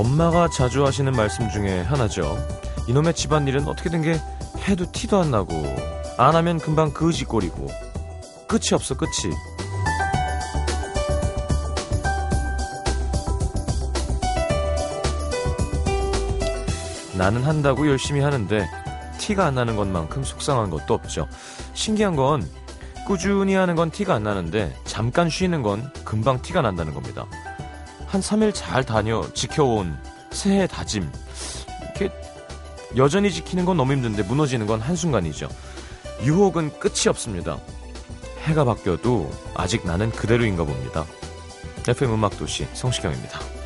엄마가 자주 하시는 말씀 중에 하나죠. 이놈의 집안일은 어떻게든 게 해도 티도 안 나고 안 하면 금방 그지꼴이고 끝이 없어 끝이. 나는 한다고 열심히 하는데 티가 안 나는 것만큼 속상한 것도 없죠. 신기한 건 꾸준히 하는 건 티가 안 나는데 잠깐 쉬는 건 금방 티가 난다는 겁니다. 한 3일 잘 다녀 지켜온 새해 다짐. 이렇게 여전히 지키는 건 너무 힘든데 무너지는 건 한순간이죠. 유혹은 끝이 없습니다. 해가 바뀌어도 아직 나는 그대로인가 봅니다. FM 음악도시 성시경입니다.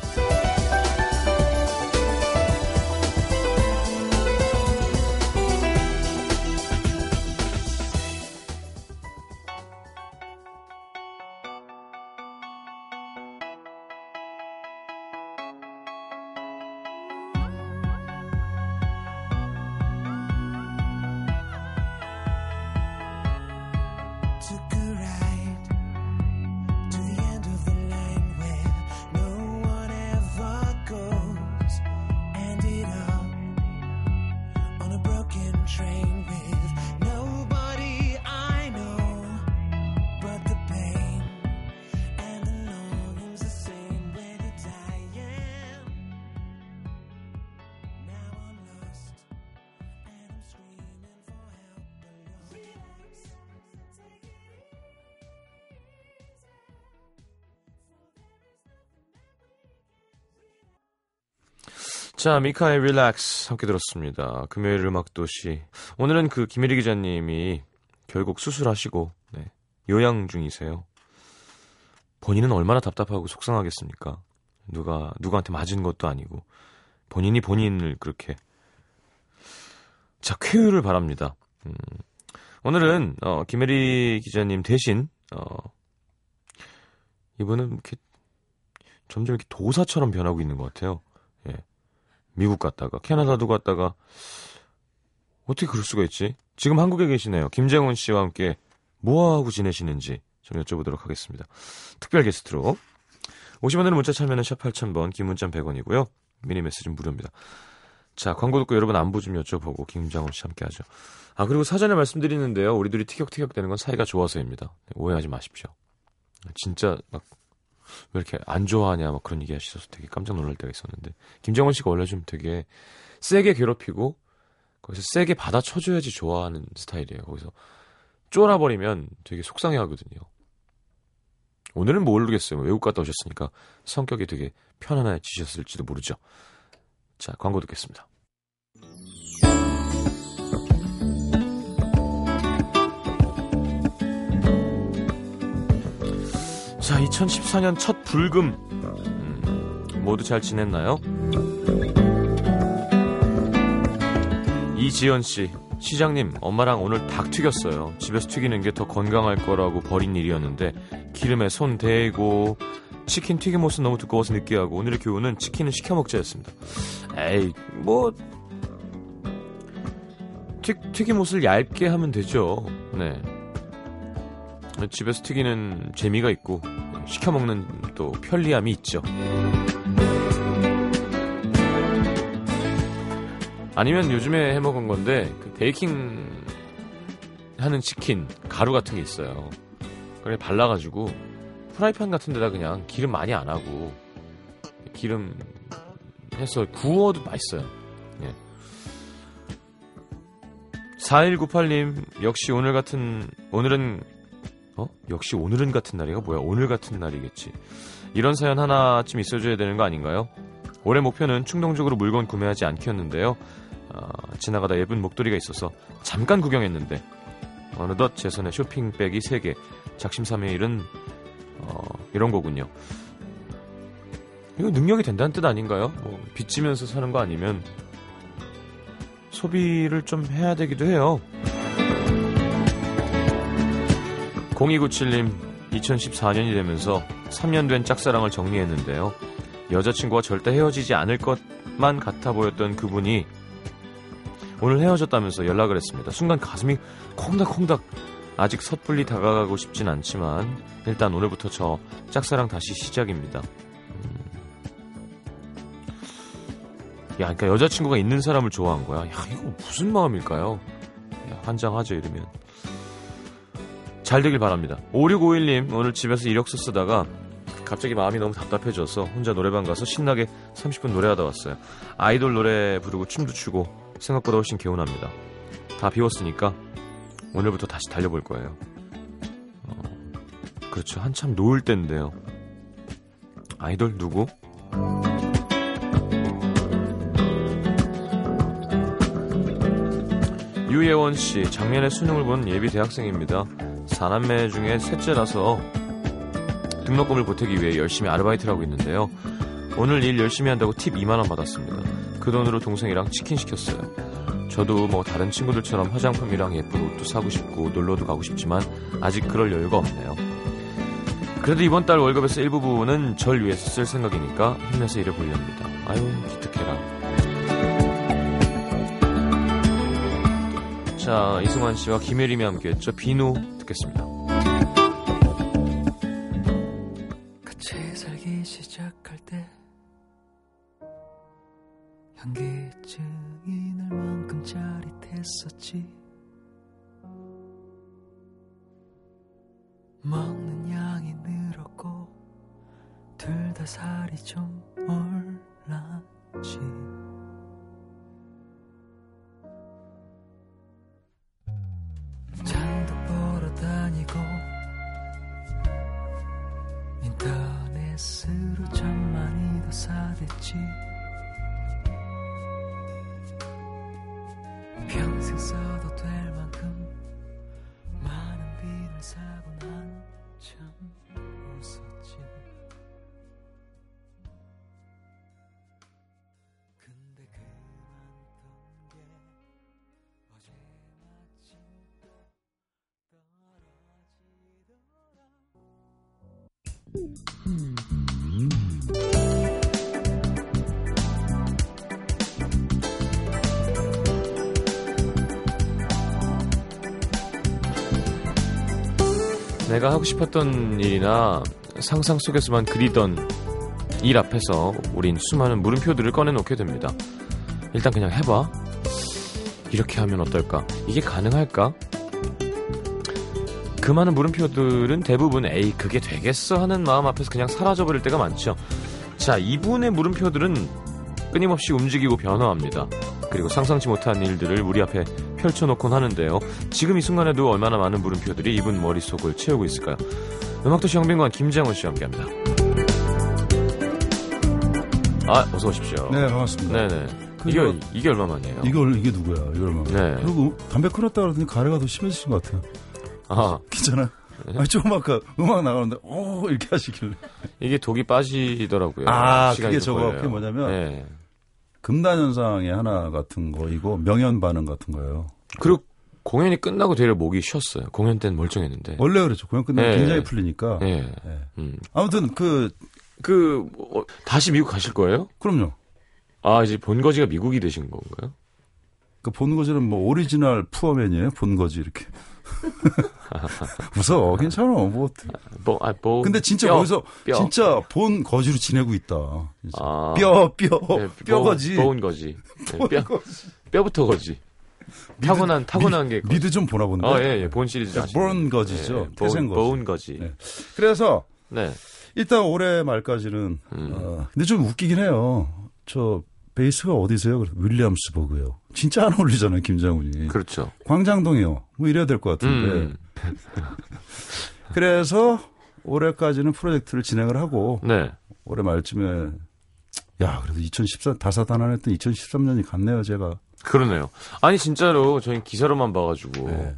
자, 미카의 릴렉스 함께 들었습니다. 금요일 음악도시. 오늘은 그 김혜리 기자님이 결국 수술하시고 네, 요양 중이세요. 본인은 얼마나 답답하고 속상하겠습니까? 누가 누구한테 맞은 것도 아니고 본인이 본인을 그렇게 자 쾌유를 바랍니다. 음, 오늘은 어, 김혜리 기자님 대신 어, 이분은 이렇게 점점 이렇게 도사처럼 변하고 있는 것 같아요. 예. 미국 갔다가 캐나다도 갔다가 어떻게 그럴 수가 있지? 지금 한국에 계시네요. 김재훈 씨와 함께 뭐하고 지내시는지 좀 여쭤보도록 하겠습니다. 특별 게스트로 50원으로 문자 참여는 샵 8000번, 김문자 100원이고요. 미니 메시지는 무료입니다. 자, 광고 듣고 여러분 안부 좀 여쭤보고 김장훈 씨 함께 하죠. 아, 그리고 사전에 말씀드리는데요. 우리 둘이 티격태격 되는 건 사이가 좋아서입니다. 네, 오해하지 마십시오. 진짜 막 왜 이렇게 안 좋아하냐 막 그런 얘기 하셔서 되게 깜짝 놀랄 때가 있었는데 김정은 씨가 원래 좀 되게 세게 괴롭히고 거기서 세게 받아쳐줘야지 좋아하는 스타일이에요. 거기서 쫄아버리면 되게 속상해 하거든요. 오늘은 모르겠어요. 외국 갔다 오셨으니까 성격이 되게 편안해지셨을지도 모르죠. 자, 광고 듣겠습니다. 자, 2014년 첫 불금. 음, 모두 잘 지냈나요? 이지연 씨, 시장님, 엄마랑 오늘 닭 튀겼어요. 집에서 튀기는 게 더 건강할 거라고 버린 일이었는데 기름에 손 대고 치킨 튀김옷은 너무 두꺼워서 느끼하고 오늘의 교훈은 치킨은 시켜 먹자였습니다. 에이, 뭐 튀, 튀김옷을 얇게 하면 되죠. 네. 집에서 튀기는 재미가 있고 시켜 먹는 또 편리함이 있죠. 아니면 요즘에 해 먹은 건데 그 베이킹 하는 치킨 가루 같은 게 있어요. 그래 발라가지고 프라이팬 같은 데다 그냥 기름 많이 안 하고 기름 해서 구워도 맛있어요. 예. 4198님 역시 오늘 같은 오늘은 어? 역시 오늘은 같은 날이가 뭐야? 오늘 같은 날이겠지. 이런 사연 하나쯤 있어줘야 되는 거 아닌가요? 올해 목표는 충동적으로 물건 구매하지 않기였는데요. 어, 지나가다 예쁜 목도리가 있어서 잠깐 구경했는데 어느덧 제 손에 쇼핑백이 3개, 작심삼일 은 어, 이런 거군요. 이거 능력이 된다는 뜻 아닌가요? 뭐 빚지면서 사는 거 아니면 소비를 좀 해야 되기도 해요. 0297님, 2014년이 되면서 3년 된 짝사랑을 정리했는데요. 여자친구와 절대 헤어지지 않을 것만 같아 보였던 그분이 오늘 헤어졌다면서 연락을 했습니다. 순간 가슴이 콩닥콩닥 아직 섣불리 다가가고 싶진 않지만 일단 오늘부터 저 짝사랑 다시 시작입니다. 음. 야, 그러니까 여자친구가 있는 사람을 좋아한 거야. 야, 이거 무슨 마음일까요? 야, 환장하죠, 이러면. 잘 되길 바랍니다. 5651님, 오늘 집에서 이력서 쓰다가 갑자기 마음이 너무 답답해져서 혼자 노래방 가서 신나게 30분 노래하다 왔어요. 아이돌 노래 부르고 춤도 추고 생각보다 훨씬 개운합니다. 다 비웠으니까 오늘부터 다시 달려볼 거예요. 어, 그렇죠. 한참 놓을 때인데요. 아이돌 누구? 유예원 씨, 작년에 수능을 본 예비 대학생입니다. 사남매 중에 셋째라서 등록금을 보태기 위해 열심히 아르바이트를 하고 있는데요. 오늘 일 열심히 한다고 팁 2만원 받았습니다. 그 돈으로 동생이랑 치킨 시켰어요. 저도 뭐 다른 친구들처럼 화장품이랑 예쁜 옷도 사고 싶고 놀러도 가고 싶지만 아직 그럴 여유가 없네요. 그래도 이번 달 월급에서 일부분은 절 위해서 쓸 생각이니까 힘내서 일해보렵니다. 아유 기특해라. 자 이승환 씨와 김혜림이 함께 했죠. 비누 듣겠습니다. 같이 살기 시작할 때 현기증이 날 만큼 짜릿했었지 내가 하고 싶었던 일이나 상상 속에서만 그리던 일 앞에서 우린 수많은 물음표들을 꺼내놓게 됩니다. 일단 그냥 해봐. 이렇게 하면 어떨까? 이게 가능할까? 그 많은 물음표들은 대부분 에이 그게 되겠어 하는 마음 앞에서 그냥 사라져버릴 때가 많죠. 자 이분의 물음표들은 끊임없이 움직이고 변화합니다. 그리고 상상치 못한 일들을 우리 앞에 펼쳐놓곤 하는데요. 지금 이 순간에도 얼마나 많은 물음표들이 이분 머릿속을 채우고 있을까요? 음악도시 영빈관 김장훈 씨와 함께합니다. 아 어서 오십시오. 네, 반갑습니다. 네네. 그 이게 이게 얼마만이에요? 이걸 이게 누구야? 이걸 막. 네. 그리고 담배 끊었다 그러더니 가래가 더 심해지신 것 같아요. 아 괜찮아? 네. 아니, 조금 아까 음악 나가는데, 오, 이렇게 하시길래. 이게 독이 빠지더라고요. 아, 그게 좀 저거, 걸려요. 그게 뭐냐면 네. 금단현상의 하나 같은 거이고, 명현 반응 같은 거예요. 그리고 공연이 끝나고 되려 목이 쉬었어요. 공연 때는 멀쩡했는데. 원래 그렇죠. 공연 끝나면 네. 굉장히 풀리니까. 네. 네. 음. 아무튼, 그, 그 어, 다시 미국 가실 거예요? 그럼요. 아 이제 본거지가 미국이 되신 건가요? 그 본거지는 뭐 original poor man이에요. 본거지 이렇게. 웃어. 괜찮아. 뭐. 뭐, 아, 뭐. 근데 진짜 뼈, 거기서 뼈. 진짜 본 거지로 지내고 있다. 진짜. 아, 뼈, 뼈, 네, 뼈 거지. 보, 본 거지. 네, 뼈, 뼈부터 거지. 타고난 타고난 게. 미드 좀 보나 본데. 어, 예, 예. 본 시리즈 아시죠? 본 거지죠. 태생 거지. 본 거지. 네. 그래서 네. 일단 올해 말까지는 음. 어, 근데 좀 웃기긴 해요. 저 베이스가 어디세요? 윌리엄스버그요. 진짜 안 어울리잖아요, 김장훈이. 그렇죠. 광장동이요. 뭐 이래야 될 것 같은데. 음. 그래서 올해까지는 프로젝트를 진행을 하고 네. 올해 말쯤에 야 그래도 2014 다사다난했던 2013년이 갔네요, 제가. 그러네요. 아니 진짜로 저희 기사로만 봐가지고 네.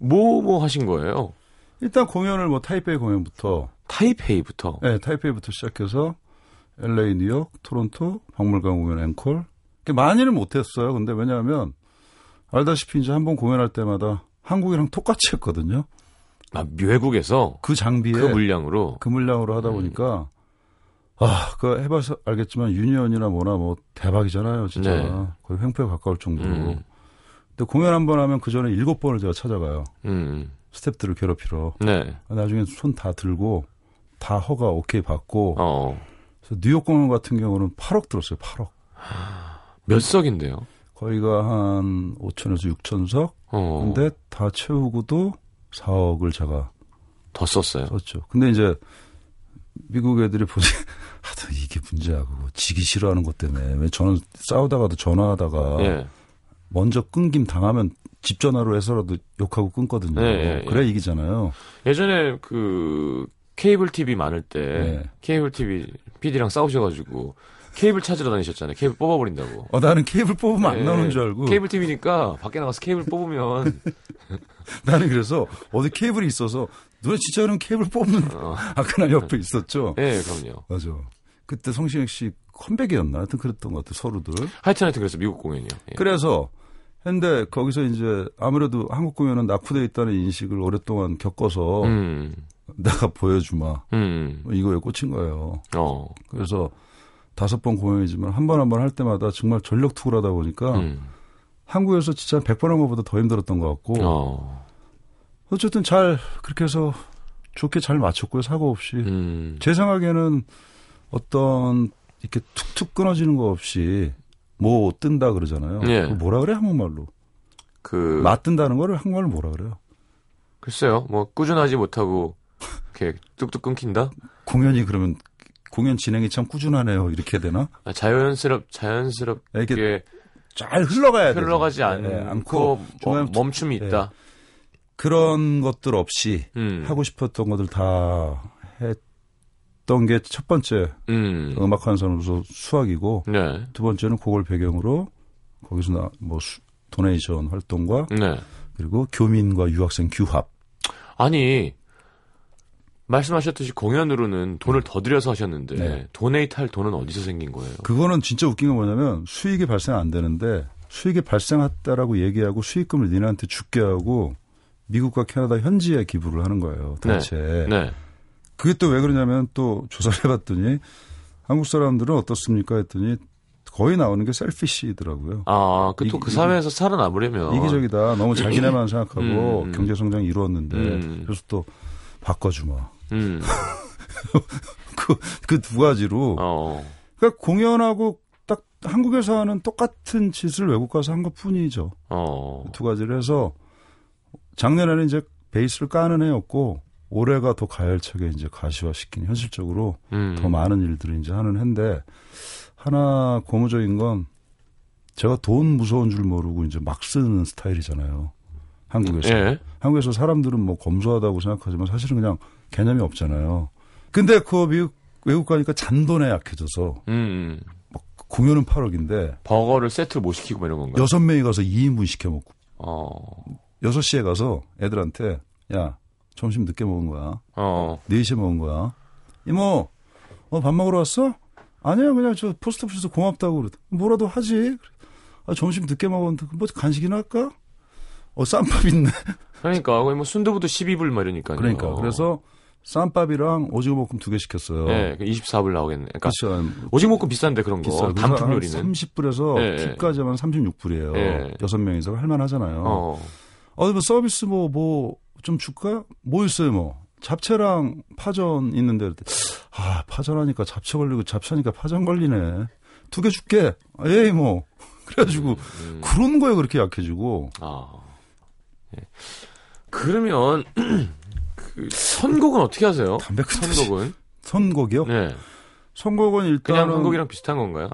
뭐뭐 하신 거예요? 일단 공연을 뭐 타이페이 공연부터 타이페이부터. 네, 타이페이부터 시작해서 LA, 뉴욕, 토론토, 박물관 공연 앵콜. 많이는 못했어요. 근데 왜냐하면 알다시피 이제 한 번 공연할 때마다 한국이랑 똑같이 했거든요. 아 외국에서 그 장비에 그 물량으로. 그 물량으로 하다 보니까 아, 그 해봐서 알겠지만 유니언이나 뭐나 뭐 대박이잖아요, 진짜. 네. 거의 횡포에 가까울 정도로. 음. 근데 공연 한 번 하면 그 전에 일곱 번을 제가 찾아가요. 음. 스탭들을 괴롭히러. 네. 나중에 손 다 들고 다 허가 오케이 받고 어. 그래서 뉴욕 공연 같은 경우는 8억 들었어요. 8억. 몇 석인데요? 거기가 한 5천에서 6천 석. 어. 근데 다 채우고도 4억을 제가 더 썼어요. 썼죠. 근데 이제 미국 애들이 보니 하도 이게 문제야 그거 지기 싫어하는 것 때문에 왜 저는 싸우다가도 전화하다가 예. 먼저 끊김 당하면 집 전화로 해서라도 욕하고 끊거든요. 네, 예, 예. 그래 이기잖아요. 예전에 그 케이블 TV 많을 때 네. 케이블 TV PD랑 싸우셔가지고 케이블 찾으러 다니셨잖아요. 케이블 뽑아버린다고. 어, 나는 케이블 뽑으면 안 예. 나오는 줄 알고 케이블 TV니까 밖에 나가서 케이블 뽑으면 나는 그래서 어디 케이블이 있어서 누나 진짜는 케이블 뽑는 어, 아그날 옆에 있었죠. 예, 그럼요. 맞아. 그때 성시경 씨 컴백이었나? 하여튼 그랬던 것 같아 서로들. 하여튼 하여튼 그래서 미국 공연이요. 예. 그래서 근데 거기서 이제 아무래도 한국 공연은 낙후돼 있다는 인식을 오랫동안 겪어서 음, 내가 보여주마 음, 뭐 이거에 꽂힌 거예요. 어, 그래서 다섯 번 공연이지만 한 번 한 번 할 때마다 정말 전력 투구를 하다 보니까 음, 한국에서 진짜 100번 한 것보다 더 힘들었던 것 같고 어, 어쨌든 잘 그렇게 해서 좋게 잘 맞췄고요 사고 없이 음, 제 생각에는 어떤 이렇게 툭툭 끊어지는 거 없이 뭐 뜬다 그러잖아요. 예. 뭐라 그래 한국말로? 그 맞뜬다는 거를 한국말로 뭐라 그래요? 글쎄요, 뭐 꾸준하지 못하고 이렇게 뚝뚝 끊긴다. 공연이 그러면 공연 진행이 참 꾸준하네요. 이렇게 되나? 아, 자연스럽 자연스럽게 이렇게 잘 흘러가야 돼. 흘러가지 않고, 네, 않고 멈- 멈춤이 네. 있다. 그런 것들 없이 음, 하고 싶었던 것들 다 했던 게 첫 번째 음, 음악하는 사람으로서 수학이고 네, 두 번째는 그걸 배경으로 거기서 나, 뭐 수- 도네이션 활동과 네. 그리고 교민과 유학생 규합. 아니 말씀하셨듯이 공연으로는 돈을 더 들여서 하셨는데 네. 도네이트 할 돈은 어디서 생긴 거예요? 그거는 진짜 웃긴 게 뭐냐면 수익이 발생 안 되는데 수익이 발생했다라고 얘기하고 수익금을 니네한테 줄게 하고 미국과 캐나다 현지에 기부를 하는 거예요. 단체. 네, 그게 또 왜 그러냐면 또 조사를 해봤더니 한국 사람들은 어떻습니까 했더니 거의 나오는 게 셀피시더라고요. 아, 그또그 이- 사회에서 살아남으려면 이기적이다. 너무 자기네만 생각하고 음, 음. 경제 성장이 이루었는데 음. 그래서 또 바꿔주마. 음, 그두 가지로. 어, 그러니까 공연하고 딱 한국에서 하는 똑같은 짓을 외국 가서 한 것 뿐이죠. 어, 두 가지를 해서 작년에는 이제 베이스를 까는 해였고 올해가 더 가열차게 이제 가시화시킨 현실적으로 음, 더 많은 일들을 이제 하는 해인데 하나 고무적인 건 제가 돈 무서운 줄 모르고 이제 막 쓰는 스타일이잖아요. 한국에서. 예, 한국에서 사람들은 뭐 검소하다고 생각하지만 사실은 그냥 개념이 없잖아요. 근데 그 미국 외국 가니까 잔돈에 약해져서 음, 공연은 8억인데 버거를 세트로 못 시키고 뭐 이런 건가요? 여섯 명이 가서 2인분 시켜 먹고 어, 6시에 가서 애들한테 야 점심 늦게 먹은 거야. 어, 4시에 먹은 거야. 이모 어, 밥 먹으러 왔어? 아니야 그냥 저 포스트오피스에서 고맙다고 그래. 뭐라도 하지. 아, 점심 늦게 먹었는데 뭐 간식이나 할까? 어 쌈밥 있네. 그러니까 거의 뭐 순두부도 12불 뭐 이러니까요. 그러니까 그래서 쌈밥이랑 오징어 볶음 두 개 시켰어요. 예, 24불 나오겠네. 그러니까 그렇죠. 오징어 볶음 비싼데 그런 거. 비싸요. 단품 요리는. 30불에서 예, 예. 팁까지 하면 36불이에요. 예. 여섯 명이서 할만하잖아요. 어. 어, 뭐 서비스 뭐, 뭐, 좀 줄까? 뭐 있어요, 뭐. 잡채랑 파전 있는데, 아, 파전하니까 잡채 걸리고 잡채하니까 파전 걸리네. 두 개 줄게. 에이, 뭐. 그래가지고, 음. 그런 거에 그렇게 약해지고, 아. 예. 그러면 그 선곡은 어떻게 하세요? 선곡은? 선곡이요? 네. 선곡은 그냥 일단은, 한국이랑 비슷한 건가요?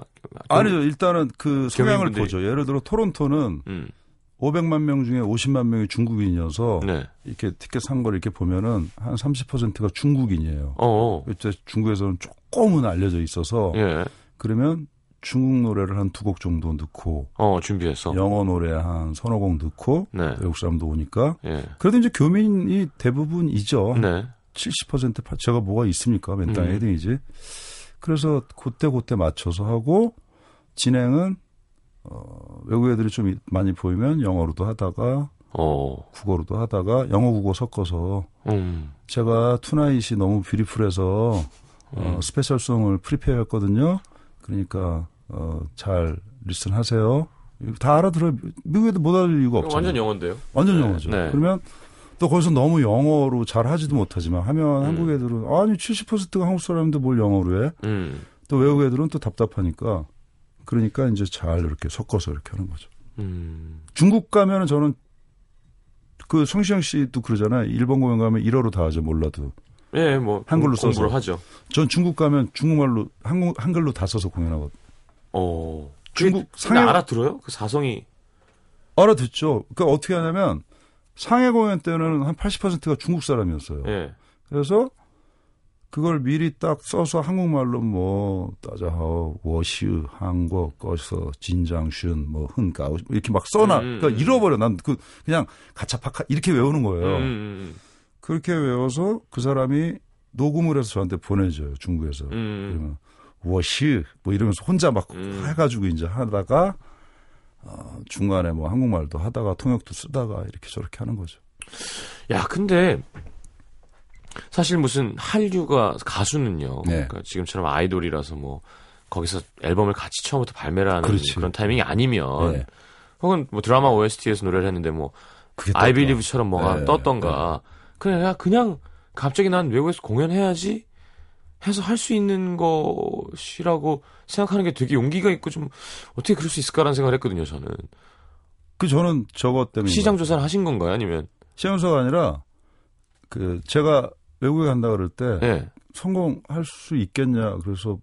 아니죠. 일단은 그 성향을 교민분들이- 보죠. 예를 들어 토론토는 음. 500만 명 중에 50만 명이 중국인이어서, 네. 이렇게 티켓 산 걸 이렇게 보면은 한 30%가 중국인이에요. 어. 이제 중국에서는 조금은 알려져 있어서 예. 그러면 중국 노래를 한 두 곡 정도 넣고 어, 준비해서. 영어 노래 한 서너 곡 넣고 네. 외국 사람도 오니까 예. 그래도 이제 교민이 대부분이죠. 네. 70% 파- 제가 뭐가 있습니까? 맨땅에 음. 헤딩이지. 그래서 그때 그때 맞춰서 하고 진행은 어, 외국 애들이 좀 많이 보이면 영어로도 하다가 어. 국어로도 하다가 영어 국어 섞어서 음. 제가 tonight이 너무 beautiful해서 어, 음. special song을 prepare 했거든요. 그러니까 어, 잘 listen하세요. 다 알아들어요. 미국에도 못 알아들을 이유가 없잖아요. 완전 영어인데요. 완전 네, 영어죠. 네. 그러면 또 거기서 너무 영어로 잘 하지도 못하지만 하면 음. 한국 애들은 아니 70%가 한국 사람인데 뭘 영어로 해? 음. 또 외국 애들은 또 답답하니까 그러니까 이제 잘 이렇게 섞어서 이렇게 하는 거죠. 음. 중국 가면은 저는 그 성시경 씨도 그러잖아요. 일본 공연 가면 일어로 다 하죠. 몰라도. 예, 뭐 한글로 공부를 써서. 하죠. 전 중국 가면 중국말로 한국 한글로 다 써서 공연하거든요. 어. 중국 상해 알아들어요? 그 사성이 알아듣죠. 그러니까 어떻게 하냐면 상해 공연 때는 한 80%가 중국 사람이었어요. 예. 그래서 그걸 미리 딱 써서 한국말로 뭐 따자하오 워시 한국 꺼서 진장슌 뭐 흔가오 이렇게 막 써놔. 음, 음, 그러니까 음. 잃어버려. 난 그 그냥 가차파카 이렇게 외우는 음, 거예요. 음, 그렇게 외워서 그 사람이 녹음을 해서 저한테 보내줘요. 중국에서. 음, 음. 그러면 워시 뭐 이러면서 혼자 막 음. 해가지고 이제 하다가 어, 중간에 뭐 한국말도 하다가 통역도 쓰다가 이렇게 저렇게 하는 거죠. 야, 근데 사실 무슨 한류가 가수는요. 네. 그러니까 지금처럼 아이돌이라서 뭐 거기서 앨범을 같이 처음부터 발매를 하는 그렇지. 그런 타이밍이 아니면 네. 혹은 뭐 드라마 OST에서 노래를 했는데 뭐. Believe처럼 뭐가 네, 떴던가. 그냥 야, 그냥 갑자기 난 외국에서 공연해야지 해서 할 수 있는 것이라고 생각하는 게 되게 용기가 있고 좀 어떻게 그럴 수 있을까라는 생각을 했거든요, 저는. 그 저는 저것 때문에 시장 조사를 하신 건가요? 아니면 시장 조사가 아니라 그 제가 외국에 간다 그럴 때 예. 성공할 수 있겠냐 그래서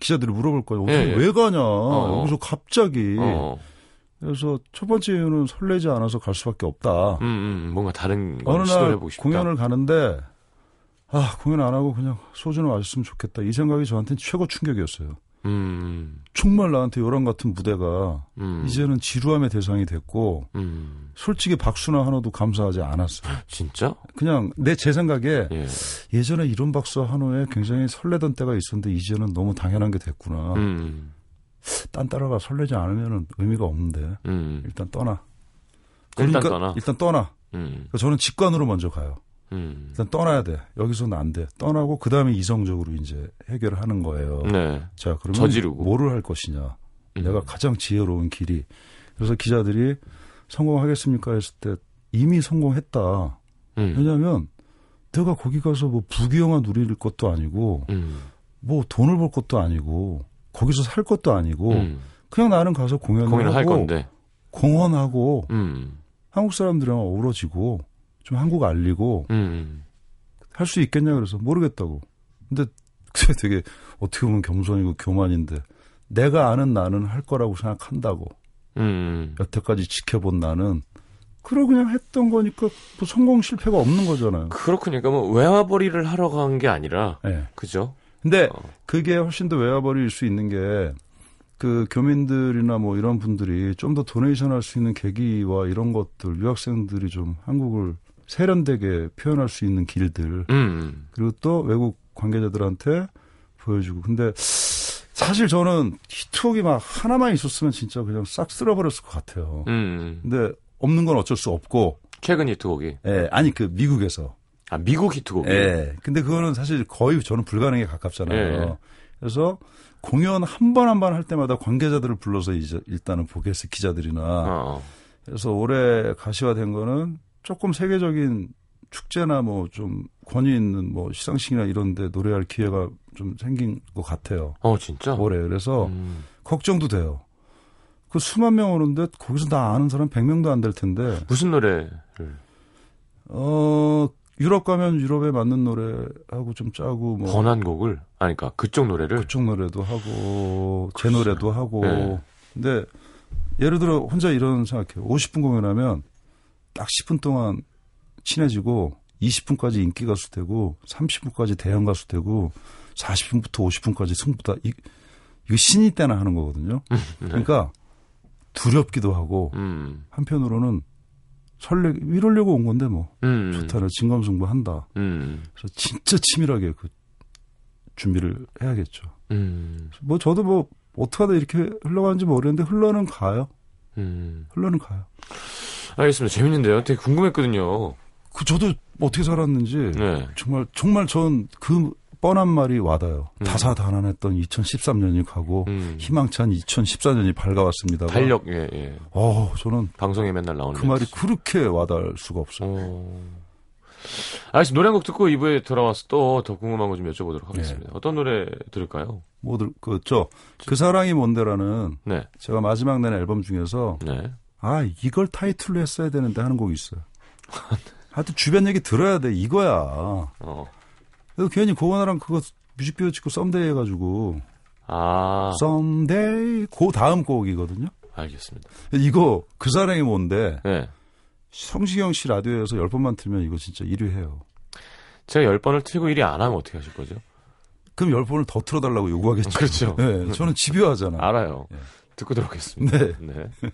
기자들이 물어볼 거예요. 어떻게 예, 예. 왜 가냐 어. 여기서 갑자기 어. 그래서 첫 번째 이유는 설레지 않아서 갈 수밖에 없다. 음, 음, 뭔가 다른 걸 어느 날. 공연을 가는데 아 공연 안 하고 그냥 소주는 마셨으면 좋겠다 이 생각이 저한테는 최고 충격이었어요. 음. 정말 나한테 요람 같은 무대가 음. 이제는 지루함의 대상이 됐고 음. 솔직히 박수나 하나도 감사하지 않았어요. 진짜? 그냥 내 제 생각에 예. 예전에 이런 박수 한호에 굉장히 설레던 때가 있었는데 이제는 너무 당연한 게 됐구나. 음. 딴 따라가 설레지 않으면 의미가 없는데 음. 일단 떠나. 일단 그러니까 떠나. 일단 떠나. 음. 그러니까 저는 직관으로 먼저 가요. 음. 일단 떠나야 돼. 여기서는 안 돼. 떠나고 그 다음에 이성적으로 이제 해결을 하는 거예요. 네. 자 그러면 저지르고. 뭐를 할 것이냐. 음. 내가 가장 지혜로운 길이. 그래서 기자들이 성공하겠습니까 했을 때 이미 성공했다. 음. 왜냐하면 내가 거기 가서 뭐 부귀영화 누릴 것도 아니고 음. 뭐 돈을 벌 것도 아니고 거기서 살 것도 아니고 음. 그냥 나는 가서 공연을 공연을 할 하고 건데. 공헌하고 음. 한국 사람들이랑 어우러지고 좀 한국 알리고 음. 할수 있겠냐 그래서 모르겠다고. 근데 그게 되게 어떻게 보면 겸손이고 교만인데 내가 아는 나는 할 거라고 생각한다고. 음. 여태까지 지켜본 나는 그러 그냥 했던 거니까 뭐 성공 실패가 없는 거잖아요. 그렇군요. 그러니까 뭐 외화벌이를 하러 간 게 아니라 예. 그죠? 근데 어. 그게 훨씬 더 외화버릴 수 있는 게 그 교민들이나 뭐 이런 분들이 좀 더 도네이션 할 수 있는 계기와 이런 것들 유학생들이 좀 한국을 세련되게 표현할 수 있는 길들 음. 그리고 또 외국 관계자들한테 보여주고 근데 사실 저는 히트곡이 막 하나만 있었으면 진짜 그냥 싹 쓸어버렸을 것 같아요. 음. 근데 없는 건 어쩔 수 없고 최근 히트곡이. 예, 아니 그 미국에서 아, 미국 히트곡이. 예. 근데 그거는 사실 거의 저는 불가능에 가깝잖아요. 예. 그래서 공연 한 번 한 번 할 때마다 관계자들을 불러서 이제 일단은 보겠어 기자들이나. 어. 그래서 올해 가시화된 거는 조금 세계적인 축제나 뭐 좀 권위 있는 뭐 시상식이나 이런 데 노래할 기회가 좀 생긴 것 같아요. 어, 진짜? 올해. 그래서 음. 걱정도 돼요. 그 수만 명 오는데 거기서 나 아는 사람 100명도 안 될 텐데 무슨 노래를? 어 유럽 가면 유럽에 맞는 노래하고 좀 짜고 뭐 번안곡을? 아니, 그러니까 그쪽 노래를? 그쪽 노래도 하고 제 노래도 하고 네. 근데 예를 들어 혼자 이런 생각해요 50분 공연하면 딱 10분 동안 친해지고 20분까지 인기 가수 되고 30분까지 대형 가수 되고 40분부터 50분까지 승부다 이, 이거 신이 때나 하는 거거든요 네. 그러니까 두렵기도 하고 음. 한편으로는 설레 이러려고 온 건데 뭐 음. 좋다 나 진검승부 한다 음. 그래서 진짜 치밀하게 그 준비를 해야겠죠 음. 뭐 저도 뭐 어떻게 하다 이렇게 흘러가는지 모르겠는데 흘러는 가요. 음. 흘러는 가요. 알겠습니다. 재밌는데요. 되게 궁금했거든요. 그 저도 어떻게 살았는지 네. 정말 정말 전 그 뻔한 말이 와닿아요. 음. 다사다난했던 2013년이 가고 음. 희망찬 2014년이 밝아왔습니다. 달력, 예, 예. 어, 저는 방송에 맨날 나오는. 그 말이. 그렇게 와닿을 수가 없어요. 어. 알겠습니다. 노래 한 곡 듣고 2부에 돌아와서 또 더 궁금한 거 좀 여쭤보도록 하겠습니다. 어떤 노래 들을까요? 뭐 들 그 저 그 사랑이 뭔데라는 네. 제가 마지막 낸 앨범 중에서 네. 아 이걸 타이틀로 했어야 되는데 하는 곡이 있어요. 하여튼 주변 얘기 들어야 돼 이거야. 어. 그래서 괜히 고은아랑 그거 뮤직비디오 찍고 Someday 해가지고 아, Someday 그 다음 곡이거든요. 알겠습니다. 이거 그 사랑이 뭔데 네. 성시경 씨 라디오에서 열 번만 틀면 이거 진짜 1위 해요. 제가 10번을 틀고 1위 안 하면 어떻게 하실 거죠? 그럼 열 번을 더 틀어달라고 요구하겠죠. 그렇죠. 네, 저는 집요하잖아. 알아요. 예. 듣고 들어오겠습니다. 네. 네.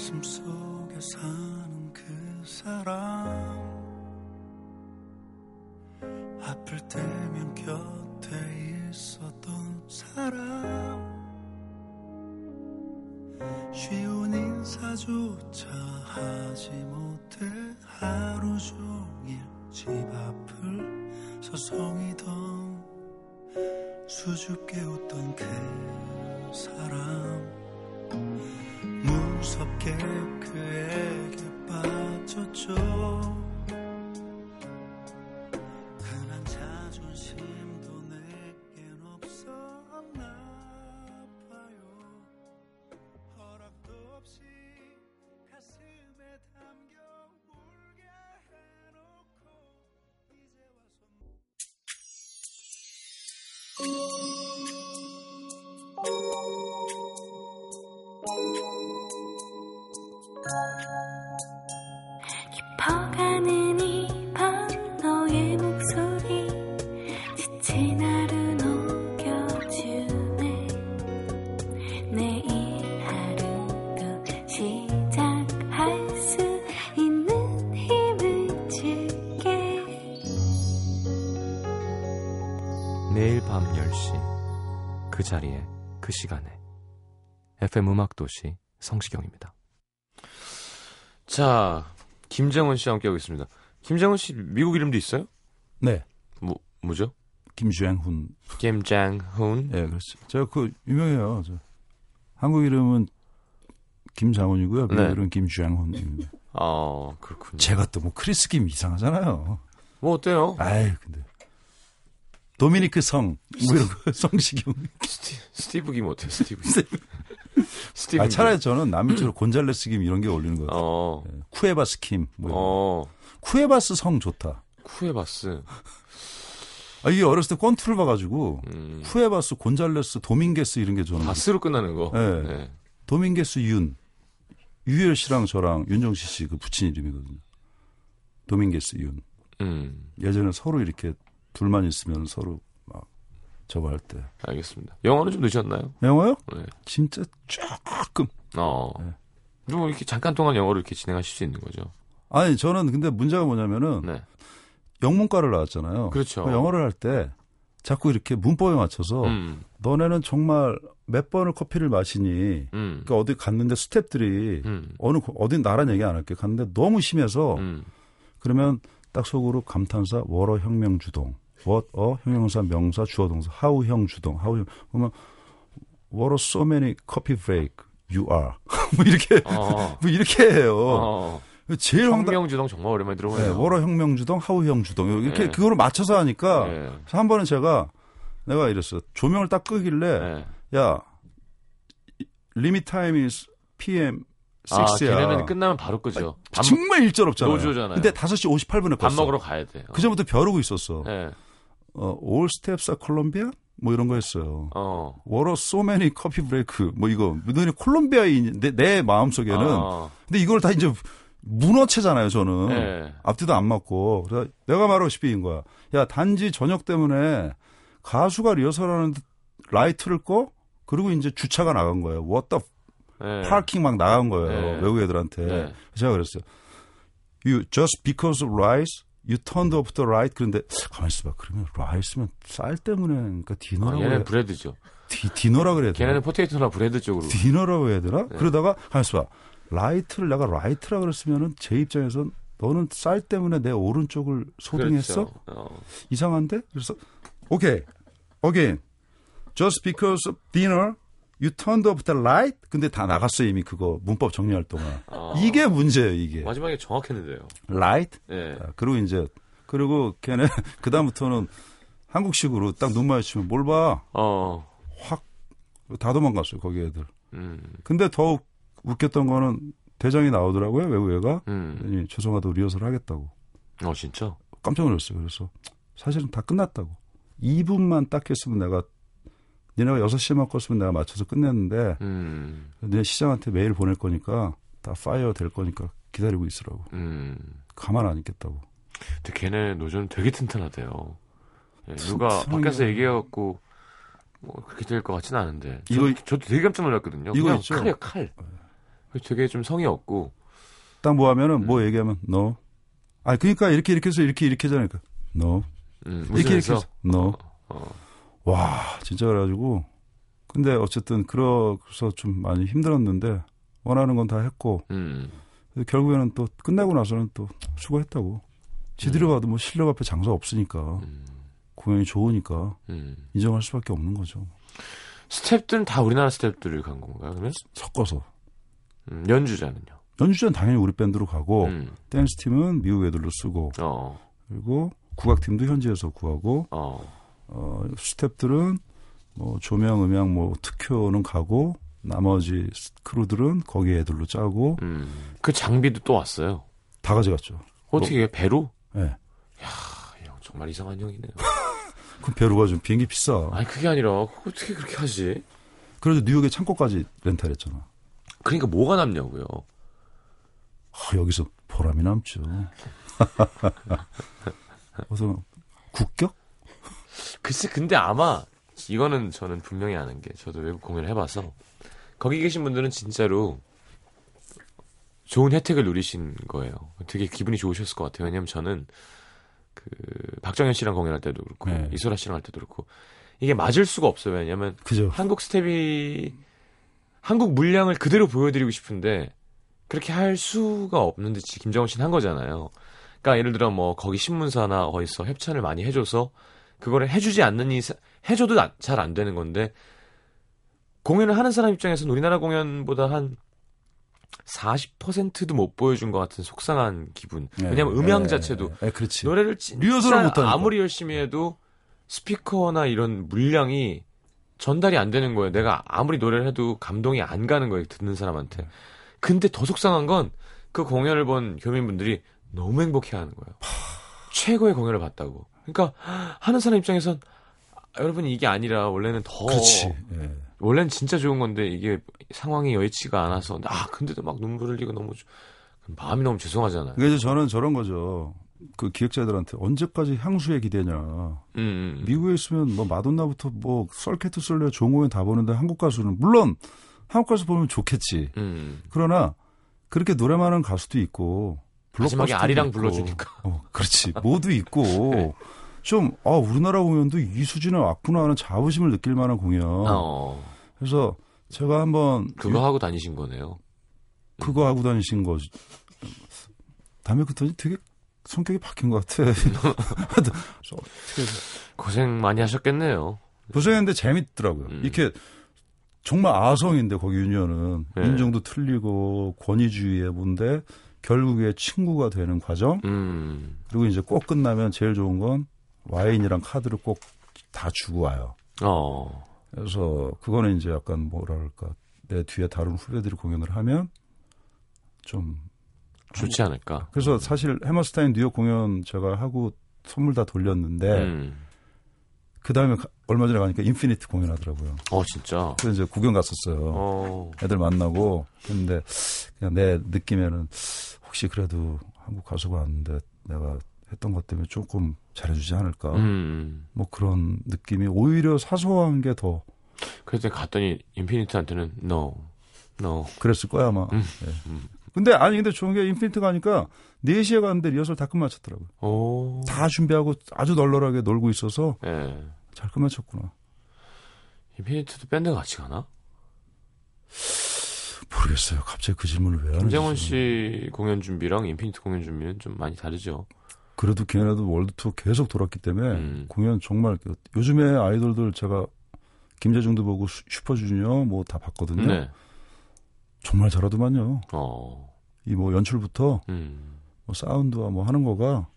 가슴 속에 사는 그 사람. 아플 때면 곁에 있었던 사람. 쉬운 인사조차 하지 못해 하루 종일 집 앞을 서성이던 수줍게 웃던 그 사람 그 시간에 FM 음악 도시 성시경입니다. 자, 김정은 씨와 함께하고 있습니다. 김정은 씨 미국 이름도 있어요? 네, 뭐, 뭐죠? 김주행훈. 김장훈. 예, 그렇죠. 제가 그 유명해요. 저. 한국 이름은 김장훈이고요. 미국 네. 이름은 김주행훈입니다. 아, 그렇군요. 제가 또 뭐 크리스 김 이상하잖아요. 뭐 어때요? 아이 근데 도미니크 성 뭐 이런 거 성시경. 스티, 스티브 김 어때요? 스티브 김. 스티브 아, 김. 차라리 저는 남미처럼 곤잘레스 김 이런 게 어울리는 것 같아요. 어, 예, 쿠에바스 김. 뭐. 어, 쿠에바스 성 좋다. 쿠에바스. 아, 이게 어렸을 때 권투를 봐가지고 음, 쿠에바스, 곤잘레스, 도밍게스 이런 게 저는 바스로 끝나는 거. 네. 네. 도밍게스 윤 유열 씨랑 저랑 윤종신 씨가 붙인 이름이거든요. 도밍게스 윤 음, 예전에 서로 이렇게 둘만 있으면 서로 막 저거 할 때 알겠습니다. 영어는 좀 늦었나요? 영어요? 네. 진짜 조금 어. 네. 좀 이렇게 잠깐 동안 영어를 이렇게 진행하실 수 있는 거죠. 아니 저는 근데 문제가 뭐냐면은 네. 영문과를 나왔잖아요. 그렇죠. 그 영어를 할 때 자꾸 이렇게 문법에 맞춰서 음, 너네는 정말 몇 번을 커피를 마시니 음, 그러니까 어디 갔는데 스탭들이 음, 어느 어디 나라는 얘기 안 할게 갔는데 너무 심해서 음. 그러면 딱 속으로 감탄사 월어 혁명 주동 워어 형용사 명사 주어 동사 하우 형 주동 하우 형 그러면 월어 so many coffee break you are 뭐 이렇게 어, 뭐 이렇게 해요. 어. 제일 황당 형명주동 정말 오랜만에 네, 들어보네요. 월어 혁명 주동 하우 형 주동 이렇게 네. 그거를 맞춰서 하니까 네. 그래서 한 번은 제가 내가 이랬어 조명을 딱 끄길래 네. 야 limit time is PM 아, 6야. 걔네는 끝나면 바로 끄죠. 밥, 정말 일절 없잖아요. 노조잖아요. 근데 5시 58분에 밥 껐어. 먹으러 가야 돼요. 그 전부터 벼르고 있었어. 네. 어, all steps are Colombia? 뭐 이런 거 했어요. 어. What are so many coffee break? 뭐 이거. 너네 콜롬비아인 내, 내 마음속에는. 아, 근데 이걸 다 이제 문어체잖아요, 저는. 네. 앞뒤도 안 맞고. 그래서 내가 말하고싶은 인 거야. 야, 단지 저녁 때문에 가수가 리허설하는데 라이트를 꺼? 그리고 이제 주차가 나간 거예요. What the 네. parking 막 나간 거예요. 네. 외국 애들한테. 네. 제가 그랬어요. You just because of rice, you turned off the light. 그런데 가만 있어봐. 그러면 rice면 쌀 때문에 그러니까 아, 디너라고 얘는 해야, bread죠. 디, 디너라 그래야 되나? 걔네는 potato나 bread 쪽으로. 디너라고 해야 되나? 네. 그러다가 가만 있어봐. 라이트를 내가 right라 그랬으면은 제 입장에선 너는 쌀 때문에 내 오른쪽을 소등했어? 그렇죠. 어. 이상한데? 그래서 오케이. again. just because of dinner you turned off the light. 근데 다 나갔어 이미 그거 문법 정리할 동안. 아. 이게 문제예요, 이게. 마지막에 정확했는데요. light. 예. 자, 그리고 이제 그리고 걔네 그 다음부터는 한국식으로 딱 눈 마주치면 뭘 봐. 어. 확다 도망갔어요, 거기 애들. 음. 근데 더 웃겼던 거는 대장이 나오더라고요, 외국 애가. 음. 아니, 죄송하다고 리허설 하겠다고. 어 진짜. 깜짝 놀랐어요. 그래서 사실은 다 끝났다고. 2분만 딱 했으면 내가 니네가 6시에만 껐으면 내가 맞춰서 끝냈는데 음. 니네 시장한테 메일 보낼 거니까 다 파이어 될 거니까 기다리고 있으라고. 음. 가만 안 있겠다고. 근데 걔네 노조는 되게 튼튼하대요. 예, 누가 밖에서. 얘기해갖고 뭐 그렇게 될 것 같지는 않은데. 저, 이거- 저 도 되게 깜짝 놀랐거든요. 이거 있죠? 칼이에요 칼. 되게 좀 성의 없고. 딱 뭐 하면은 음. 뭐 얘기하면 no. 아 그러니까 이렇게 이렇게 해서 이렇게 이렇게 하자니까 no. 음, 이렇게 이렇게. 해서 no. 어. 와 진짜 그래가지고 근데 어쨌든 그래서 좀 많이 힘들었는데 원하는 건 다 했고 음. 결국에는 또 끝나고 나서는 또 수고했다고. 지들이 봐도 뭐 실력 앞에 장사 없으니까 음. 공연이 좋으니까 음. 인정할 수밖에 없는 거죠. 스탭들은 다 우리나라 스탭들을 간 건가요? 그러면 섞어서 음, 연주자는요? 연주자는 당연히 우리 밴드로 가고 음. 댄스 팀은 미국 애들로 쓰고 어. 그리고 국악 팀도 현지에서 구하고 어. 어, 스탭들은 뭐 조명, 음향, 뭐 특효는 가고 나머지 크루들은 거기 애들로 짜고 음. 그 장비도 또 왔어요. 다 가져갔죠. 어떻게 해? 배로? 예. 아, 형 정말 이상한 형이네요. 그 배로가 좀 비행기 비싸. 아니 그게 아니라 어떻게 그렇게 하지? 그래도 뉴욕에 창고까지 렌탈했잖아. 그러니까 뭐가 남냐고요. 아, 여기서 보람이 남죠. 그래서 국격? 글쎄 근데 아마 이거는 저는 분명히 아는 게 저도 외국 공연을 해봐서 거기 계신 분들은 진짜로 좋은 혜택을 누리신 거예요. 되게 기분이 좋으셨을 것 같아요. 왜냐면 저는 그 박정현 씨랑 공연할 때도 그렇고 네. 이소라 씨랑 할 때도 그렇고 이게 맞을 수가 없어요. 왜냐면 그죠? 한국 스텝이 한국 물량을 그대로 보여드리고 싶은데 그렇게 할 수가 없는데 지- 김정은 씨는 한 거잖아요. 그러니까 예를 들어 뭐 거기 신문사나 어디서 협찬을 많이 해줘서 그거를 해주지 않는 이상 해줘도 잘 안 되는 건데 공연을 하는 사람 입장에서는 우리나라 공연보다 한 40%도 못 보여준 것 같은 속상한 기분. 왜냐면 음향 예, 자체도 예, 그렇지. 노래를 진짜. 아무리 열심히 해도 스피커나 이런 물량이 전달이 안 되는 거예요. 내가 아무리 노래를 해도 감동이 안 가는 거예요. 듣는 사람한테. 근데 더 속상한 건 그 공연을 본 교민분들이 너무 행복해하는 거예요. 최고의 공연을 봤다고. 그러니까 하는 사람 입장에선 아, 여러분 이게 아니라 원래는 더 그렇지. 예. 원래는 진짜 좋은 건데 이게 상황이 여의치가 않아서 아 근데도 막 눈물 흘리고 너무 좀- 마음이 너무 죄송하잖아요. 그래서 저는 저런 거죠. 그 기획자들한테 언제까지 향수에 기대냐. 음, 음. 미국에 있으면 뭐 마돈나부터 뭐 썰캐트 솔레 종호연 다 보는데 한국 가수는 물론 한국 가수 보면 좋겠지. 음. 그러나 그렇게 노래만한 가수도 있고 마지막에 아리랑 있고. 불러주니까. 어, 그렇지. 모두 있고 네. 좀 아, 우리나라 공연도 이 수준에 왔구나 하는 자부심을 느낄 만한 공연. 어. 그래서 제가 한번 그거 하고 다니신 거네요. 그거 하고 다니신 거지. 다음에 그랬더니 되게 성격이 바뀐 것 같아. 고생 많이 하셨겠네요. 고생했는데 재밌더라고요. 음. 이렇게 정말 아성인데 거기 유니언은 네. 인종도 틀리고 권위주의의 뭔데 결국에 친구가 되는 과정 음. 그리고 이제 꼭 끝나면 제일 좋은 건 와인이랑 카드를 꼭 다 주고 와요. 어. 그래서 그거는 이제 약간 뭐랄까 내 뒤에 다른 후배들이 공연을 하면 좀 좋지 않을까. 그래서 사실 해머스타인 뉴욕 공연 제가 하고 선물 다 돌렸는데 음. 그 다음에 얼마 전에 가니까 인피니트 공연하더라고요. 어, 진짜. 그래서 이제 구경 갔었어요. 어. 애들 만나고 근데 그냥 내 느낌에는 혹시 그래도 한국 가수가 왔는데 내가 했던 것 때문에 조금 잘해주지 않을까 음. 뭐 그런 느낌이 오히려 사소한 게 더 그래서 갔더니 인피니트한테는 no. no. 그랬을 거야 아마 음. 예. 근데 아니 근데 좋은 게 인피니트 가니까 4시에 갔는데 리허설 다 끝마쳤더라고요 오. 다 준비하고 아주 널널하게 놀고 있어서 예. 잘 끝마쳤구나 인피니트도 밴드 같이 가나? 모르겠어요. 갑자기 그 질문을 왜 하는지. 김장훈 씨 공연 준비랑 인피니트 공연 준비는 좀 많이 다르죠. 그래도 걔네도 월드 투어 계속 돌았기 때문에 음. 공연 정말 그- 요즘에 아이돌들 제가 김재중도 보고 슈- 슈퍼주니어 뭐 다 봤거든요. 네. 정말 잘하더만요. 어. 이 뭐 연출부터 음. 뭐 사운드와 뭐 하는 거가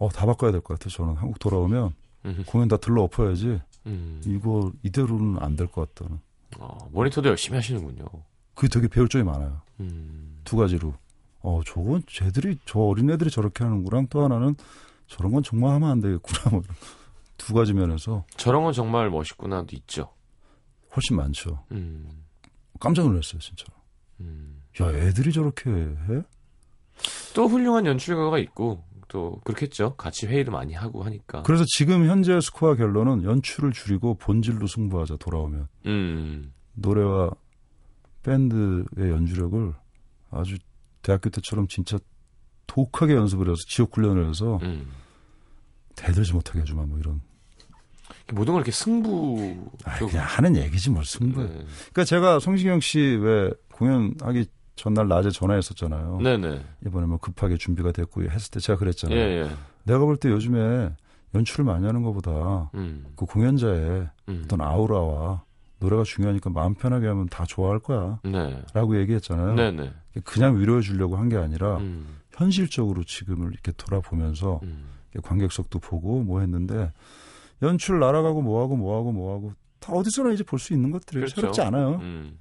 어 다 바꿔야 될 것 같아요. 저는 한국 돌아오면 음. 공연 다 들어 엎어야지 음. 이거 이대로는 안 될 것 같다는. 어, 모니터도 열심히 하시는군요. 그게 되게 배울 점이 많아요. 음. 두 가지로. 어, 저건 쟤들이, 저 어린애들이 저렇게 하는 거랑 또 하나는 저런 건 정말 하면 안 되겠구나. 뭐. 두 가지 면에서 저런 건 정말 멋있구나도 있죠. 훨씬 많죠. 음. 깜짝 놀랐어요, 진짜. 음. 야, 애들이 저렇게 해? 또 훌륭한 연출가가 있고 또 그렇겠죠. 같이 회의도 많이 하고 하니까. 그래서 지금 현재 스코어 결론은 연출을 줄이고 본질로 승부하자, 돌아오면. 음. 노래와 밴드의 연주력을 아주 대학교 때처럼 진짜 독하게 연습을 해서 지옥 훈련을 해서 음. 대들지 못하게 해주마, 뭐 이런. 모든 걸 이렇게 승부. 아, 그냥 하는 얘기지 뭘 승부해. 네. 그러니까 제가 성시경 씨 왜 공연하기 전날 낮에 전화했었잖아요. 네네. 이번에 뭐 급하게 준비가 됐고 했을 때 제가 예, 그랬잖아요. 예. 내가 볼 때 요즘에 연출을 많이 하는 것보다 음. 그 공연자의 음. 어떤 아우라와 노래가 중요하니까 마음 편하게 하면 다 좋아할 거야. 네. 라고 얘기했잖아요. 네네. 그냥 위로해 주려고 한 게 아니라 음. 현실적으로 지금을 이렇게 돌아보면서 음. 관객석도 보고 뭐 했는데 연출 날아가고 뭐하고 뭐하고 뭐하고 다 어디서나 이제 볼 수 있는 것들이에요. 그렇죠. 새롭지 않아요. 음.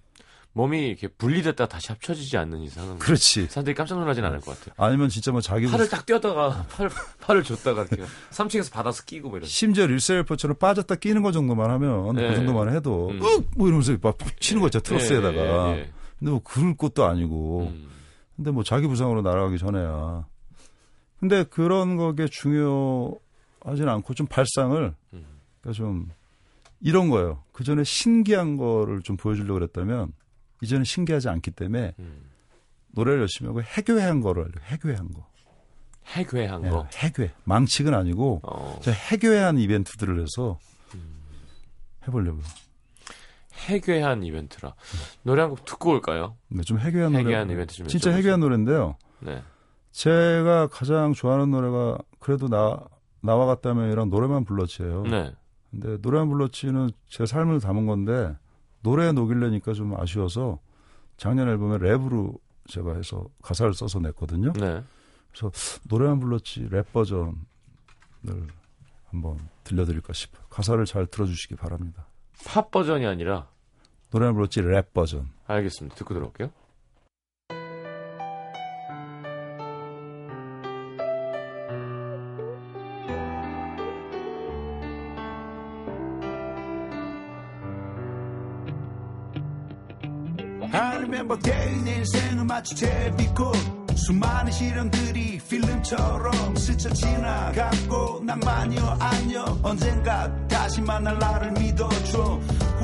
몸이 이렇게 분리됐다 다시 합쳐지지 않는 이상은 그렇지. 사람들이 깜짝 놀라진 않을 것 같아요. 아니면 진짜 뭐 자기 팔을 딱 뛰었다가 팔 팔을 줬다가 이렇게 3층에서 받아서 끼고 뭐 이런. 심지어 릴셀퍼처럼 빠졌다 끼는 거 정도만 하면 네. 그 정도만 해도 음. 윽! 뭐 이러면서 막 치는 거 있잖아 트러스에다가 예, 예, 예. 근데 뭐 그럴 것도 아니고 음. 근데 뭐 자기 부상으로 날아가기 전에야 근데 그런 거게 중요 하진 않고 좀 발상을 음. 그러니까 좀 이런 거예요 그 전에 신기한 거를 좀 보여주려고 그랬다면 이제는 신기하지 않기 때문에 음. 노래를 열심히 하고 해괴한 거를 하려고 해괴한 거 해괴한 예, 거. 해괴 망측은 아니고 어. 저 해괴한 이벤트들을 해서 해보려고요. 해괴한 이벤트라. 노래 한 곡 듣고 올까요? 근데 좀 해괴한 노래. 해괴한 이벤트 좀 진짜. 해괴한 노래인데요. 네. 제가 가장 좋아하는 노래가 그래도 나 나와 같다면이랑 노래만 불렀지예요. 네. 근데 노래만 불렀지는 제 삶을 담은 건데 노래에 녹일려니까 좀 아쉬워서 작년 앨범에 랩으로 제가 해서 가사를 써서 냈거든요. 네. 노래만 불렀지 랩 버전을 한번 들려드릴까 싶어요. 가사를 잘 들어주시기 바랍니다. 팝 버전이 아니라 노래만 불렀지 랩 버전. 알겠습니다. 듣고 들어올게요. 마치 제비꽃 수많은 시련들이 필름처럼 스쳐 지나갔고 낭만이여 안녕 언젠가 다시 만날 나를 믿어줘.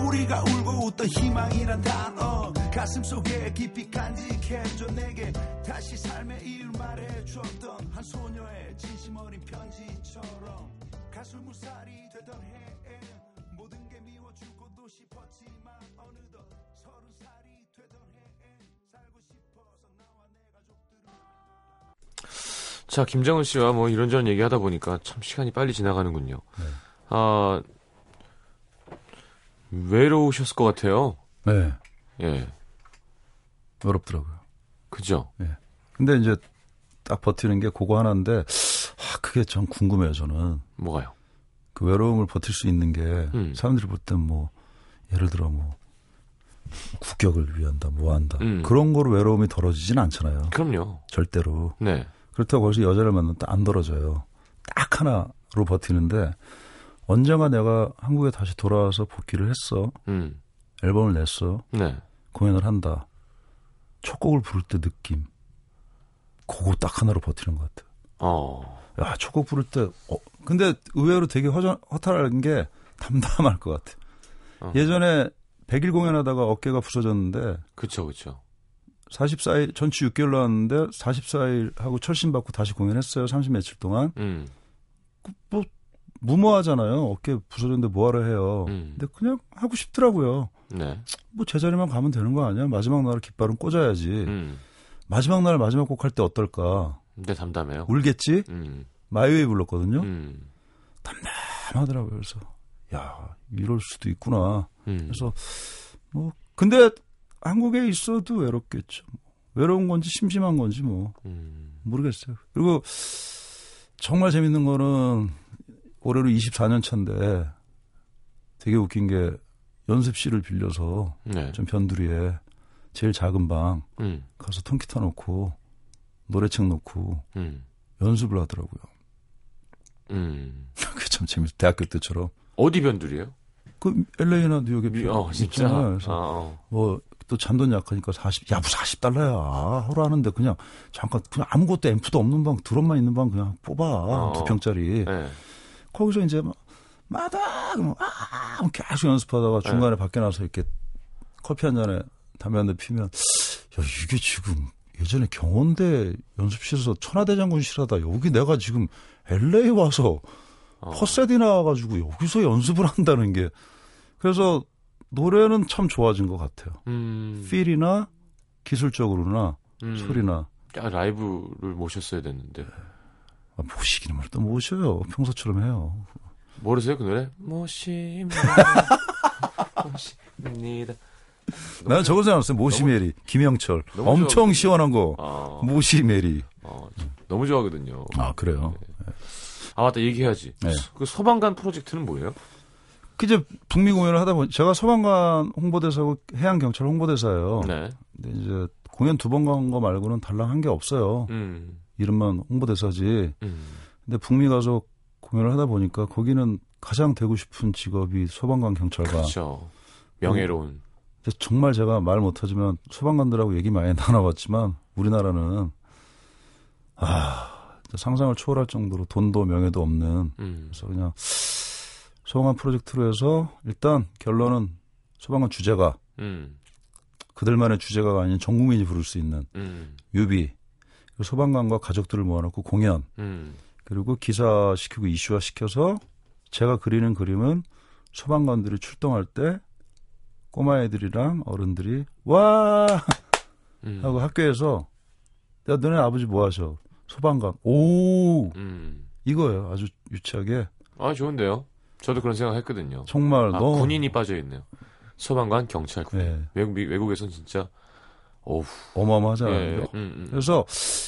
우리가 울고 웃던 희망이란 단어 가슴 속에 깊이 간직해줘. 내게 다시 삶의 이유를 말해줬던 한 소녀의 진심 어린 편지처럼 가슬무살이 되던 해 모든 게 미워지고도 싶었지만 자, 김정은 씨와 뭐 이런저런 얘기하다 보니까 참 시간이 빨리 지나가는군요. 네. 아, 외로우셨을 것 같아요. 네, 예. 어렵더라고요. 그죠? 근데 이제 딱 버티는 게 그거 하나인데, 아, 그게 전 궁금해요, 저는. 뭐가요? 그 외로움을 버틸 수 있는 게, 음. 사람들이 볼 땐 뭐, 예를 들어 뭐, 국격을 위한다, 뭐 한다. 음. 그런 거로 외로움이 덜어지진 않잖아요. 그럼요. 절대로. 네. 그렇다고 거기서 여자를 만나면 또안 덜어져요. 딱 하나로 버티는데, 언젠가 내가 한국에 다시 돌아와서 복귀를 했어. 음. 앨범을 냈어. 네. 공연을 한다. 첫 곡을 부를 때 느낌. 그거 딱 하나로 버티는 것 같아. 어. 야, 첫 곡 부를 때, 어, 근데 의외로 되게 허전, 허탈한 게 담담할 것 같아. 어. 예전에 100일 공연하다가 어깨가 부서졌는데, 그쵸, 그쵸. 44일, 전치 6개월 나왔는데, 44일 하고 철심받고 다시 공연했어요. 30 며칠 동안. 음. 뭐, 무모하잖아요. 어깨 부서졌는데 뭐하러 해요. 음. 근데 그냥 하고 싶더라고요. 네. 뭐 제자리만 가면 되는 거 아니야? 마지막 날 깃발은 꽂아야지. 음. 마지막 날 마지막 곡 할 때 어떨까? 근데 담담해요. 울겠지? 음. 마이웨이 불렀거든요. 음. 하더라고요. 그래서 야 이럴 수도 있구나. 음. 그래서 뭐 근데 한국에 있어도 외롭겠죠. 외로운 건지 심심한 건지 뭐 음. 모르겠어요. 그리고 정말 재밌는 거는 올해로 24년 차인데 되게 웃긴 게 연습실을 빌려서 네. 좀 변두리에 제일 작은 방 음. 가서 통기타 놓고 노래책 놓고 음. 연습을 하더라고요. 음. 그게 참 재밌어. 대학교 때처럼. 어디 변두리예요? 그 LA나 뉴욕에 미- 비- 어, 진짜. 아, 어. 뭐 또 잔돈 약하니까 40, 야, 뭐 40달러야. 하루 하는데 그냥 잠깐 그냥 아무것도 앰프도 없는 방, 드럼만 있는 방 그냥 뽑아. 어. 두 평짜리. 네. 거기서 이제 막 마다 뭐, 아, 뭐 계속 연습하다가 네. 중간에 밖에 나서 이렇게 커피 한 잔에 담배 한 대 피면 야, 이게 지금 예전에 경원대 연습실에서 천하대장군실 하다 여기 내가 지금 LA 와서 어. 퍼세디 나와가지고 여기서 연습을 한다는 게 그래서 노래는 참 좋아진 것 같아요. 음. 필이나 기술적으로나 음. 소리나 야, 라이브를 모셨어야 됐는데. 아, 모시기는 뭘또 모셔요. 평소처럼 해요. 모르세요, 그 노래? 모십니다. 모십니다. 나는 저거 생각났어요. 모시메리 김영철 너무 엄청 좋아하거든요. 시원한 거 아, 모시메리. 어, 너무 좋아하거든요. 아 그래요. 아, 맞다, 얘기해야지. 네. 그 소방관 프로젝트는 뭐예요? 그 이제 북미 공연을 하다 보니 제가 소방관 홍보대사고 해양 경찰 홍보대사예요. 네. 근데 이제 공연 두 번 간 거 말고는 달랑 한 게 없어요. 음. 이름만 홍보대사지. 음. 근데 북미 가서 공연을 하다 보니까 거기는 가장 되고 싶은 직업이 소방관 경찰관. 그렇죠. 명예로운. 정말 제가 말 못하지만 소방관들하고 얘기 많이 나눠봤지만 우리나라는 아 상상을 초월할 정도로 돈도 명예도 없는 음. 그래서 그냥 소방관 프로젝트로 해서 일단 결론은 소방관 주제가 음. 그들만의 주제가가 아닌 전 국민이 부를 수 있는 음. 그리고 소방관과 가족들을 모아놓고 공연 음. 그리고 기사 시키고 이슈화 시켜서 제가 그리는 그림은 소방관들이 출동할 때 꼬마 애들이랑 어른들이 와 음. 하고 학교에서 야 너네 아버지 뭐 하셔 소방관 오 음. 이거예요 아주 유치하게 아, 좋은데요? 저도 그런 생각 했거든요. 정말 아, 너무 군인이 빠져 있네요. 소방관, 경찰, 군인. 네, 외국, 미- 외국에선 진짜, 어우, 어마어마하잖아요 예. 음, 음. 그래서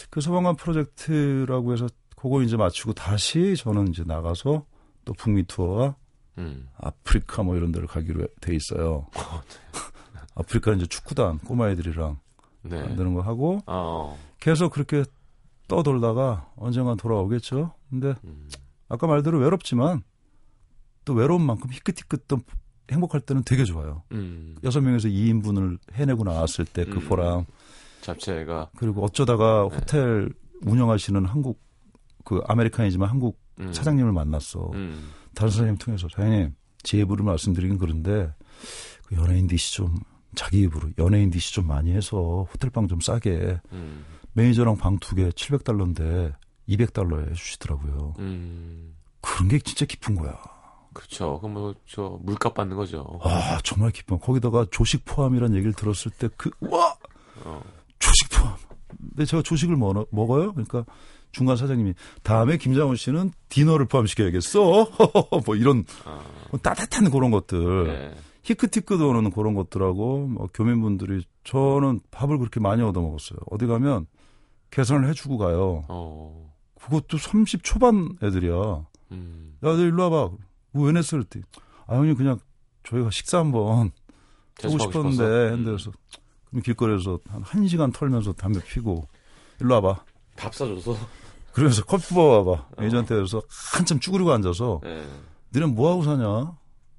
그 소방관 프로젝트라고 해서 그거 이제 마치고 다시 저는 이제 나가서 또 북미 투어와 음. 아프리카 뭐 이런 데를 가기로 돼 있어요. 아프리카 이제 축구단 꼬마애들이랑 네. 만드는 거 하고 아, 어. 계속 그렇게 떠돌다가 언젠간 돌아오겠죠. 근데 음. 아까 말대로 외롭지만 또 외로운 만큼 희끗희끗 또 행복할 때는 되게 좋아요. 음. 여섯 명에서 2인분을 해내고 나왔을 때그 음. 보람 잡채가, 그리고 어쩌다가 네. 호텔 운영하시는 한국 그 아메리칸이지만 한국 음. 사장님을 만났어. 음. 다른 사장님 통해서 사장님 제 입으로 말씀드리긴 그런데 그 연예인 DC 좀 자기 입으로 연예인 DC 좀 많이 해서 호텔방 좀 싸게 음. 매니저랑 방 두 개 700달러인데 200달러에 해주시더라고요. 음. 그런 게 진짜 기쁜 거야. 그렇죠. 그럼 뭐, 저, 물값 받는 거죠. 아 정말 기뻐. 거기다가 조식 포함이라는 얘기를 들었을 때 그와 어. 조식 포함. 근데 제가 조식을 먹어, 먹어요. 그러니까 중간 사장님이 다음에 김장훈 씨는 디너를 포함시켜야겠어. 뭐 이런 아, 뭐 따뜻한 그런 것들. 네. 히크티크 도는 그런 것들하고 뭐 교민분들이 저는 밥을 그렇게 많이 얻어 먹었어요. 어디 가면 계산을 해주고 가요. 어. 그것도 30 초반 애들이야. 음. 야, 너 일로 와봐. 왜 냈어? 그랬더니 아 형님 그냥 저희가 식사 한번 하고 싶었는데? 했는데 그래서 그럼 길거리에서 한 1시간 털면서 담배 피고 일로 와봐. 밥 사줘서. 그러면서 커피 뽑아봐. 매니저한테 그래서 한참 쭈그리고 앉아서 네. 니네 뭐하고 사냐?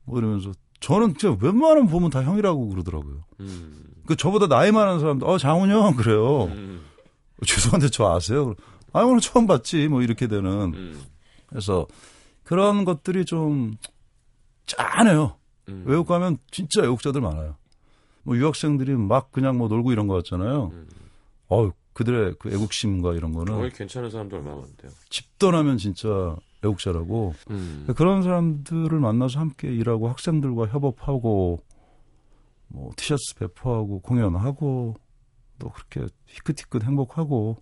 뭐 이러면서 저는 진짜 웬만하면 보면 다 형이라고 그러더라고요. 음. 그 저보다 나이 많은 사람도 어 장훈 형 그래요. 음. 죄송한데 저 아세요? 아 오늘 처음 봤지 뭐 이렇게 되는 음. 그래서 그런 것들이 좀 짠해요. 음. 외국 가면 진짜 애국자들 많아요. 뭐 유학생들이 막 그냥 뭐 놀고 이런 거 같잖아요. 음. 어 그들의 그 애국심과 이런 거기 거는 괜찮은 사람도 얼마나 많대요. 집 떠나면 진짜 애국자라고 음. 그런 사람들을 만나서 함께 일하고 학생들과 협업하고 뭐 티셔츠 배포하고 공연하고 또 그렇게 희끗희끗 행복하고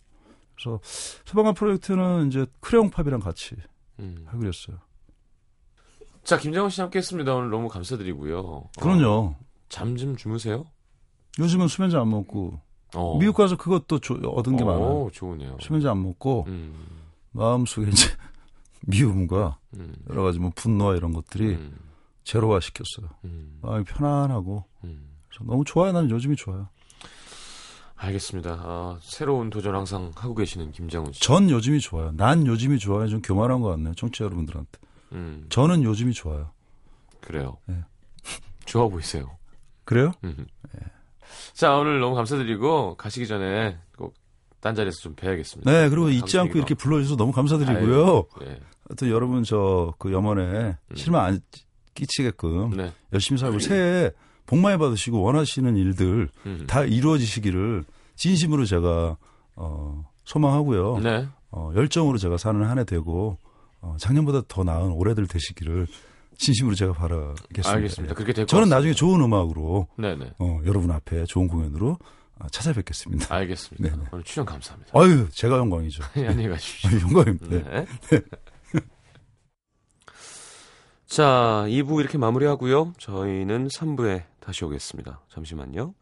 그래서 소방관 프로젝트는 이제 크레용팝이랑 같이 음. 하기로 했어요. 자, 김장훈 씨 함께 했습니다. 오늘 너무 감사드리고요. 그럼요. 잠좀 주무세요? 요즘은 수면제 안 먹고 어. 미국 가서 그것도 조- 얻은 게 어, 많아요. 좋으네요. 수면제 안 먹고 음. 마음속에 이제 미움과 음. 여러 가지 뭐 분노와 이런 것들이 음. 제로화 시켰어요. 음. 마음이 편안하고 음. 너무 좋아요. 나는 요즘이 좋아요. 알겠습니다. 아, 새로운 도전 항상 하고 계시는 김장훈 씨. 전 요즘이 좋아요. 난 요즘이 좋아요. 좀 교만한 것 같네요. 청취자 여러분들한테. 음. 저는 요즘이 좋아요. 그래요. 네. 좋아 보이세요. 그래요? 음. 자, 오늘 너무 감사드리고 가시기 전에 꼭 딴 자리에서 좀 뵈야겠습니다. 네, 그리고 잊지 않고. 이렇게 불러주셔서 너무 감사드리고요. 네. 또 여러분 저 그 염원에 실망 안 끼치게끔 네. 열심히 살고 새해 복 많이 받으시고 원하시는 일들 음. 다 이루어지시기를 진심으로 제가 어 소망하고요. 네. 어 열정으로 제가 사는 한 해 되고 어 작년보다 더 나은 올해들 되시기를 진심으로 제가 바라겠습니다. 알겠습니다. 그렇게 될것 저는. 나중에 좋은 음악으로 네네. 어, 여러분 앞에 좋은 공연으로 어, 찾아뵙겠습니다. 알겠습니다. 네네. 오늘 출연 감사합니다. 아유, 제가 영광이죠. 안녕히 가십시오. 아유, 영광입니다. 네. 자, 2부 이렇게 마무리하고요. 저희는 3부에 다시 오겠습니다. 잠시만요.